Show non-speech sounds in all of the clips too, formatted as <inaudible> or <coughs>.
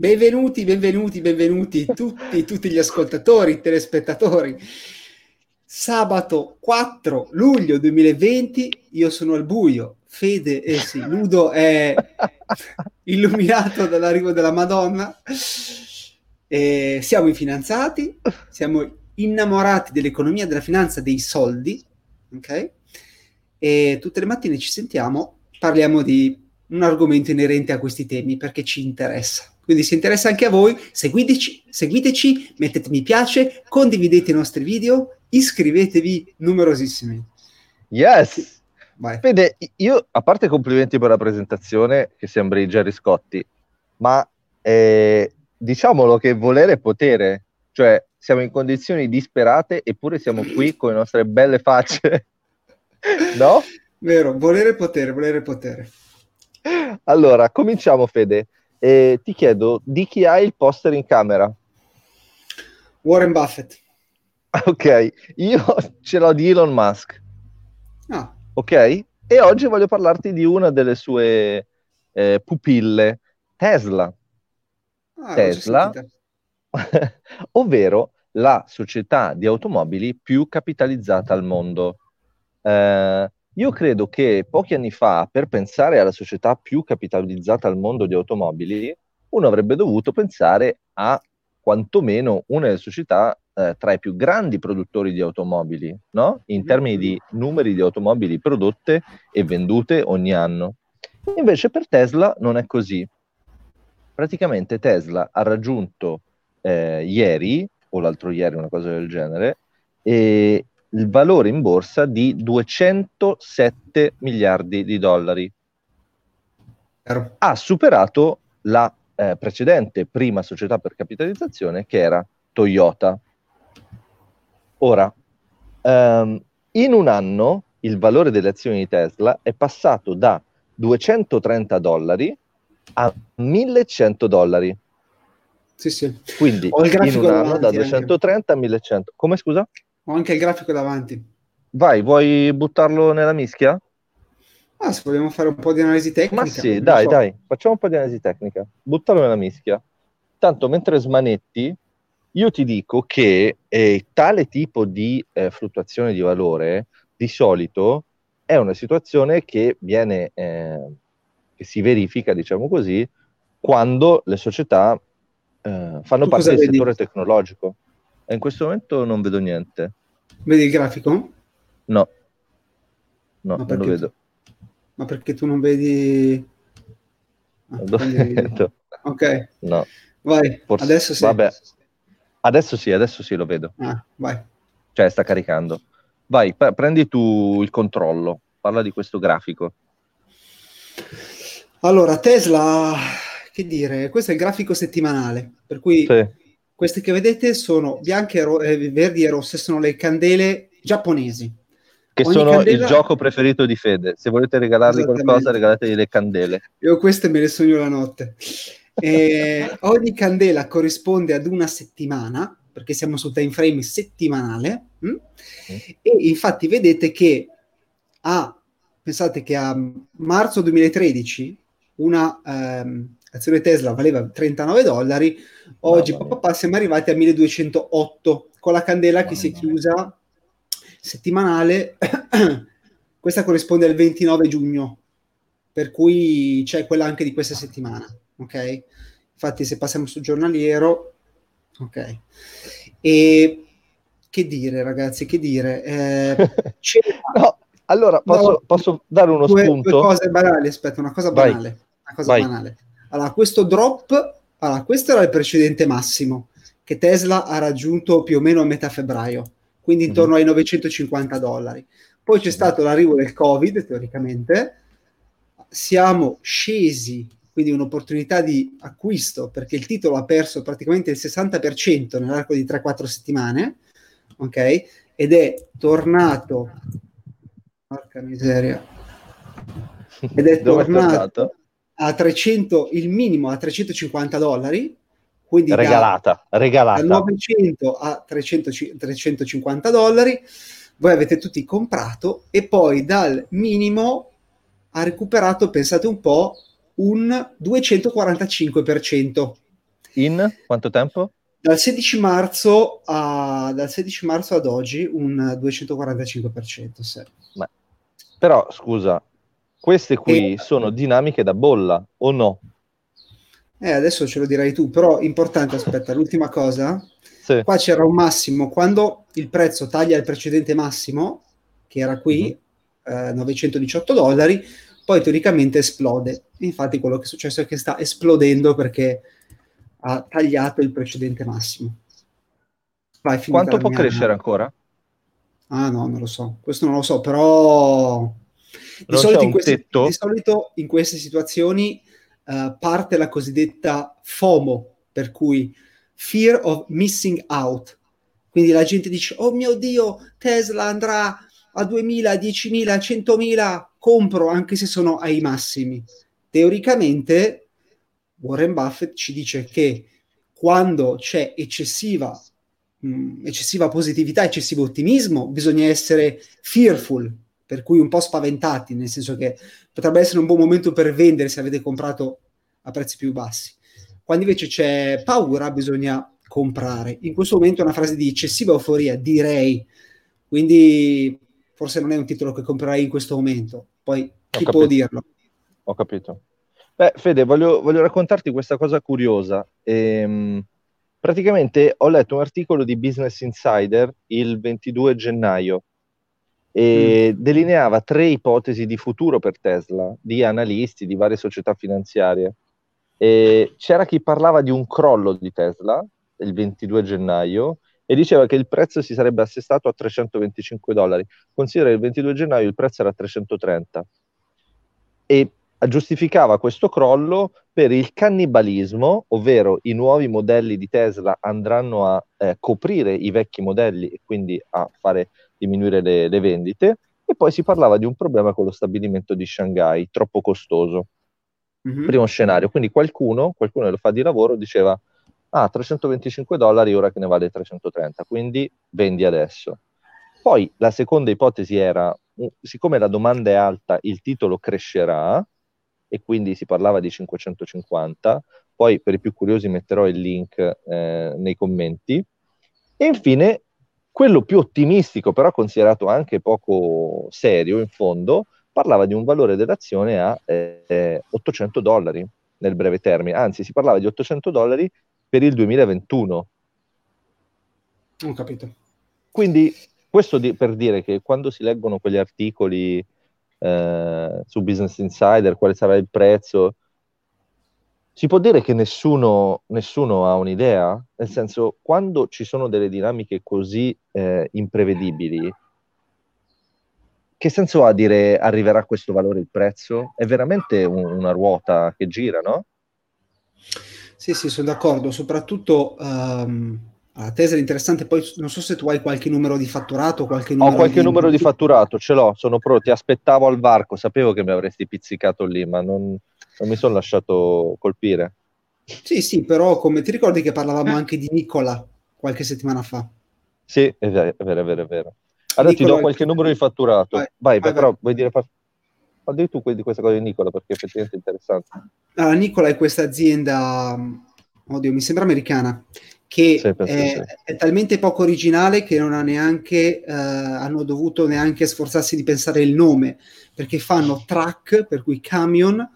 Benvenuti, benvenuti, benvenuti tutti, tutti gli ascoltatori, telespettatori. Sabato 4 luglio 2020, io sono al buio, Fede, eh sì, Ludo è <laughs> illuminato dall'arrivo della Madonna. Eh, siamo infinanziati, siamo innamorati dell'economia, della finanza, dei soldi, ok? E tutte le mattine ci sentiamo, parliamo di un argomento inerente a questi temi perché ci interessa. Quindi se interessa anche a voi, seguiteci, seguiteci, mettete mi piace, condividete i nostri video, iscrivetevi numerosissimi. Yes! Vai. Vede, io, a parte complimenti per la presentazione, che sembri Jerry Scotti, ma eh, diciamolo che volere è potere, cioè siamo in condizioni disperate eppure siamo qui con le nostre belle facce, <laughs> no? Vero, volere potere, volere potere. Allora, cominciamo Fede e ti chiedo di chi hai il poster in camera? Warren Buffett. <laughs> Ok, io <laughs> ce l'ho di Elon Musk. Ah. Ok? E oggi voglio parlarti di una delle sue eh, pupille, Tesla. Ah, Tesla, <laughs> ovvero la società di automobili più capitalizzata al mondo. Eh, io credo che pochi anni fa, per pensare alla società più capitalizzata al mondo di automobili, uno avrebbe dovuto pensare a quantomeno una delle società eh, tra i più grandi produttori di automobili, no? In termini di numeri di automobili prodotte e vendute ogni anno. Invece per Tesla non è così. Praticamente Tesla ha raggiunto eh, ieri, o l'altro ieri, una cosa del genere, e il valore in borsa di 207 miliardi di dollari. Ha superato la eh, precedente prima società per capitalizzazione che era Toyota. Ora, um, in un anno il valore delle azioni di Tesla è passato da 230 dollari a 1100 dollari. Sì, sì. Quindi in un anno da 230 anche. a 1100. Come scusa? Ho anche il grafico davanti. Vai, vuoi buttarlo nella mischia? Ah, se vogliamo fare un po' di analisi tecnica. Ma sì, dai, so. dai, facciamo un po' di analisi tecnica. Buttalo nella mischia. Tanto mentre smanetti, io ti dico che eh, tale tipo di eh, fluttuazione di valore di solito è una situazione che viene, eh, che si verifica, diciamo così, quando le società eh, fanno tu parte del settore tecnologico. E in questo momento non vedo niente. Vedi il grafico? No. No, non lo vedo. Tu... Ma perché tu non vedi... Ah, <laughs> ok. No. Vai, Forse... adesso sì. Vabbè. Adesso sì, adesso sì, lo vedo. Ah, vai. Cioè, sta caricando. Vai, pre- prendi tu il controllo. Parla di questo grafico. Allora, Tesla, che dire, questo è il grafico settimanale, per cui sì. Queste che vedete sono bianche, ro- eh, verdi e rosse, sono le candele giapponesi. Che Ogni sono candela... il gioco preferito di Fede. Se volete regalargli qualcosa, regalategli le candele. Io queste me le sogno la notte. E <laughs> ogni candela corrisponde ad una settimana, perché siamo sul time frame settimanale. Hm? Mm. E infatti vedete che a, pensate che a marzo 2013 una ehm, azione Tesla valeva 39 dollari, oggi papà, siamo arrivati a 1208 con la candela che si è chiusa settimanale, <coughs> questa corrisponde al 29 giugno, per cui c'è quella anche di questa settimana, ok? Infatti se passiamo sul giornaliero, ok. E che dire ragazzi, che dire? Eh, <laughs> no, allora posso, no, posso, dare uno due, spunto? Due cose banali, aspetta, una cosa banale. Vai. Una cosa Vai. banale allora, questo drop, allora, questo era il precedente massimo che Tesla ha raggiunto più o meno a metà febbraio, quindi intorno mm-hmm. ai 950 dollari. Poi c'è stato l'arrivo del Covid, teoricamente, siamo scesi, quindi un'opportunità di acquisto, perché il titolo ha perso praticamente il 60% nell'arco di 3-4 settimane, ok? Ed è tornato... Porca miseria. Ed è tornato a 300, il minimo a 350 dollari, quindi regalata, da, regalata. da 900 a 300, 350 dollari, voi avete tutti comprato e poi dal minimo ha recuperato, pensate un po', un 245%. In quanto tempo? Dal 16 marzo, a, dal 16 marzo ad oggi un 245%. Sì. Ma, però, scusa, queste qui e... sono dinamiche da bolla o no? Eh, adesso ce lo dirai tu, però importante, aspetta, l'ultima cosa. Sì. Qua c'era un massimo, quando il prezzo taglia il precedente massimo, che era qui, mm-hmm. eh, 918 dollari, poi teoricamente esplode. Infatti quello che è successo è che sta esplodendo perché ha tagliato il precedente massimo. Vai, Quanto può crescere ancora? Ah no, non lo so, questo non lo so, però di, solito in, queste, di solito in queste situazioni uh, parte la cosiddetta FOMO, per cui Fear of Missing Out. Quindi la gente dice, oh mio Dio, Tesla andrà a 2.000, 10.000, 100.000, compro anche se sono ai massimi. Teoricamente Warren Buffett ci dice che quando c'è eccessiva, mh, mm, eccessiva positività, eccessivo ottimismo, bisogna essere fearful, per cui un po' spaventati, nel senso che potrebbe essere un buon momento per vendere se avete comprato a prezzi più bassi. Quando invece c'è paura, bisogna comprare. In questo momento è una frase di eccessiva euforia, direi. Quindi forse non è un titolo che comprerai in questo momento. Poi chi può dirlo? Ho capito. Beh, Fede, voglio, voglio raccontarti questa cosa curiosa. Ehm, praticamente ho letto un articolo di Business Insider il 22 gennaio e mm. delineava tre ipotesi di futuro per Tesla, di analisti, di varie società finanziarie. E c'era chi parlava di un crollo di Tesla il 22 gennaio e diceva che il prezzo si sarebbe assestato a 325 dollari. Considera che il 22 gennaio il prezzo era 330 e giustificava questo crollo per il cannibalismo, ovvero i nuovi modelli di Tesla andranno a eh, coprire i vecchi modelli e quindi a fare diminuire le, le, vendite. E poi si parlava di un problema con lo stabilimento di Shanghai, troppo costoso. Mm-hmm. Primo scenario. Quindi qualcuno, qualcuno che lo fa di lavoro, diceva ah, 325 dollari ora che ne vale 330, quindi vendi adesso. Poi la seconda ipotesi era, siccome la domanda è alta, il titolo crescerà e quindi si parlava di 550, poi per i più curiosi metterò il link eh, nei commenti. E infine, quello più ottimistico, però considerato anche poco serio in fondo, parlava di un valore dell'azione a eh, 800 dollari nel breve termine, anzi si parlava di 800 dollari per il 2021. Ho capito. Quindi questo di, per dire che quando si leggono quegli articoli eh, su Business Insider, quale sarà il prezzo, si può dire che nessuno, nessuno, ha un'idea? Nel senso, quando ci sono delle dinamiche così eh, imprevedibili, che senso ha dire arriverà a questo valore il prezzo? È veramente un, una ruota che gira, no? Sì, sì, sono d'accordo, soprattutto um, la tesi è interessante, poi non so se tu hai qualche numero di fatturato, qualche numero Ho qualche di... numero di fatturato, ce l'ho, sono pronto, ti aspettavo al varco, sapevo che mi avresti pizzicato lì, ma non, non mi sono lasciato colpire. Sì, sì, però come ti ricordi che parlavamo anche di Nicola qualche settimana fa? Sì, è vero, è vero, è vero. È vero. Allora Nicola, ti do qualche numero di fatturato. Vai, vai, vai però vai. vuoi dire... Parli tu di questa cosa di Nicola perché effettivamente è interessante. Allora, Nicola è questa azienda, oddio, mi sembra americana, che sì, è, sì. è, talmente poco originale che non ha neanche, eh, hanno dovuto neanche sforzarsi di pensare il nome, perché fanno truck, per cui camion,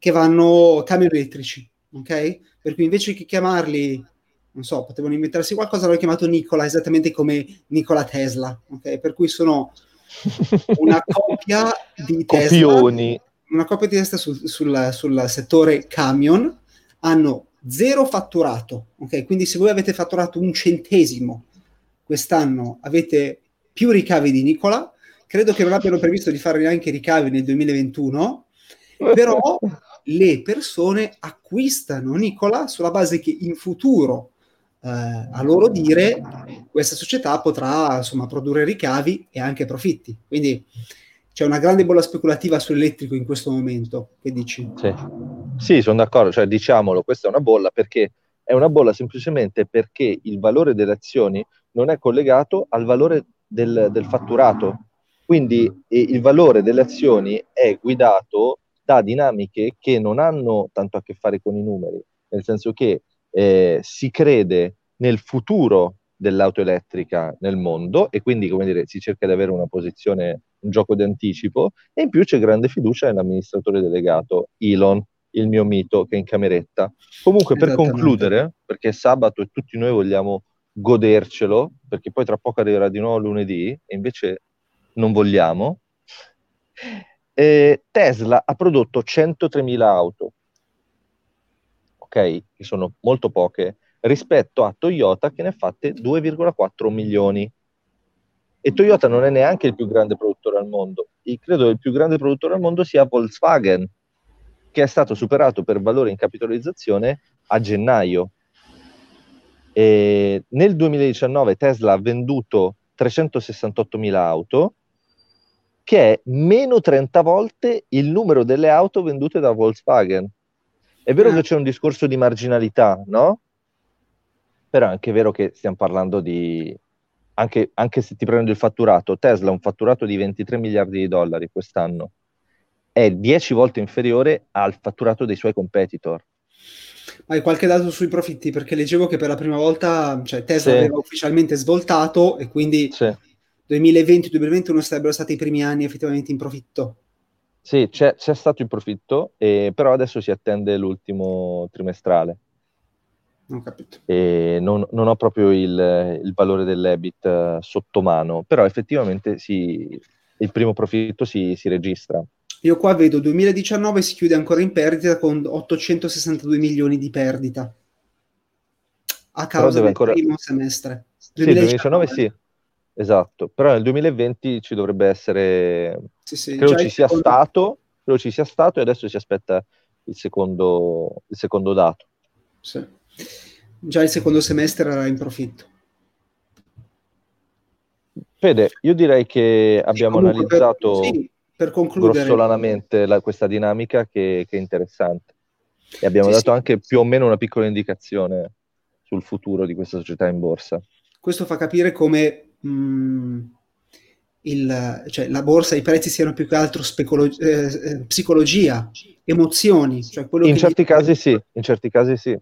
che vanno, camion elettrici, ok? Per cui invece che chiamarli, non so, potevano inventarsi qualcosa, l'hanno chiamato Nicola, esattamente come Nicola Tesla, ok? Per cui sono una <laughs> coppia di Copioni. Tesla, una coppia di Tesla sul, sul, sul settore camion, hanno zero fatturato, ok? Quindi se voi avete fatturato un centesimo quest'anno, avete più ricavi di Nicola, credo che non abbiano previsto di fare neanche ricavi nel 2021, però <laughs> le persone acquistano Nicola sulla base che in futuro eh, a loro dire questa società potrà insomma produrre ricavi e anche profitti. Quindi c'è una grande bolla speculativa sull'elettrico in questo momento. Che dici? Sì, sì sono d'accordo, cioè diciamolo, questa è una bolla perché è una bolla semplicemente perché il valore delle azioni non è collegato al valore del, del fatturato. Quindi eh, il valore delle azioni è guidato da dinamiche che non hanno tanto a che fare con i numeri, nel senso che eh, si crede nel futuro dell'auto elettrica nel mondo e quindi, come dire, si cerca di avere una posizione, un gioco di anticipo e in più c'è grande fiducia nell'amministratore delegato Elon, il mio mito che è in cameretta. Comunque, per concludere, perché sabato e tutti noi vogliamo godercelo, perché poi tra poco arriverà di nuovo lunedì e invece non vogliamo. Eh, Tesla ha prodotto 103.000 auto, ok? Che sono molto poche, rispetto a Toyota che ne ha fatte 2,4 milioni. E Toyota non è neanche il più grande produttore al mondo. Io credo che il più grande produttore al mondo sia Volkswagen, che è stato superato per valore in capitalizzazione a gennaio. E nel 2019 Tesla ha venduto 368.000 auto, che è meno 30 volte il numero delle auto vendute da Volkswagen. È vero ah. che c'è un discorso di marginalità, no? Però è anche vero che stiamo parlando di... Anche, anche se ti prendo il fatturato, Tesla ha un fatturato di 23 miliardi di dollari quest'anno, è 10 volte inferiore al fatturato dei suoi competitor. Hai qualche dato sui profitti? Perché leggevo che per la prima volta cioè, Tesla sì. aveva ufficialmente svoltato e quindi sì. 2020-2021 sarebbero stati i primi anni effettivamente in profitto. Sì, c'è, c'è stato il profitto, eh, però adesso si attende l'ultimo trimestrale. Non capito. Non, non ho proprio il, il valore dell'EBIT uh, sotto mano, però effettivamente sì, il primo profitto si, si registra. Io qua vedo 2019 si chiude ancora in perdita con 862 milioni di perdita a causa del ancora... primo semestre. 2019. Sì, 2019 sì, esatto, però nel 2020 ci dovrebbe essere, sì, sì, credo ci sia secondo... stato, credo ci sia stato e adesso si aspetta il secondo, il secondo dato. Sì. Già il secondo semestre era in profitto. Fede, io direi che abbiamo analizzato per, sì, per grossolanamente la, questa dinamica che, che, è interessante e abbiamo sì, dato sì. anche più o meno una piccola indicazione sul futuro di questa società in borsa. Questo fa capire come mh, mm, il, cioè, la borsa, i prezzi siano più che altro specolo- eh, eh psicologia, emozioni. Cioè in certi casi sì, in certi casi sì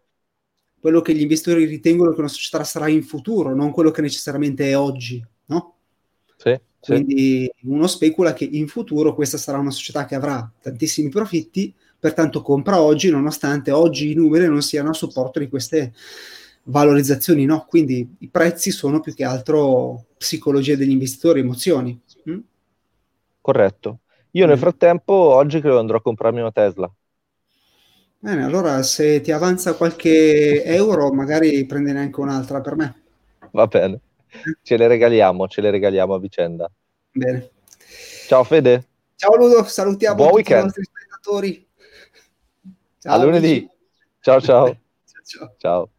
quello che gli investitori ritengono che una società sarà in futuro, non quello che necessariamente è oggi, no? Sì, Quindi sì. uno specula che in futuro questa sarà una società che avrà tantissimi profitti, pertanto compra oggi, nonostante oggi i numeri non siano a supporto di queste valorizzazioni, no? Quindi i prezzi sono più che altro psicologia degli investitori, emozioni. Mm? Corretto. Io nel mm. frattempo oggi credo andrò a comprarmi una Tesla. Bene, allora se ti avanza qualche euro, magari prendene anche un'altra per me. Va bene, ce le regaliamo, ce le regaliamo a vicenda. Bene. Ciao Fede. Ciao Ludo, salutiamo Buon tutti weekend. i nostri spettatori. Ciao, a lunedì. ciao. <laughs> ciao. ciao. ciao.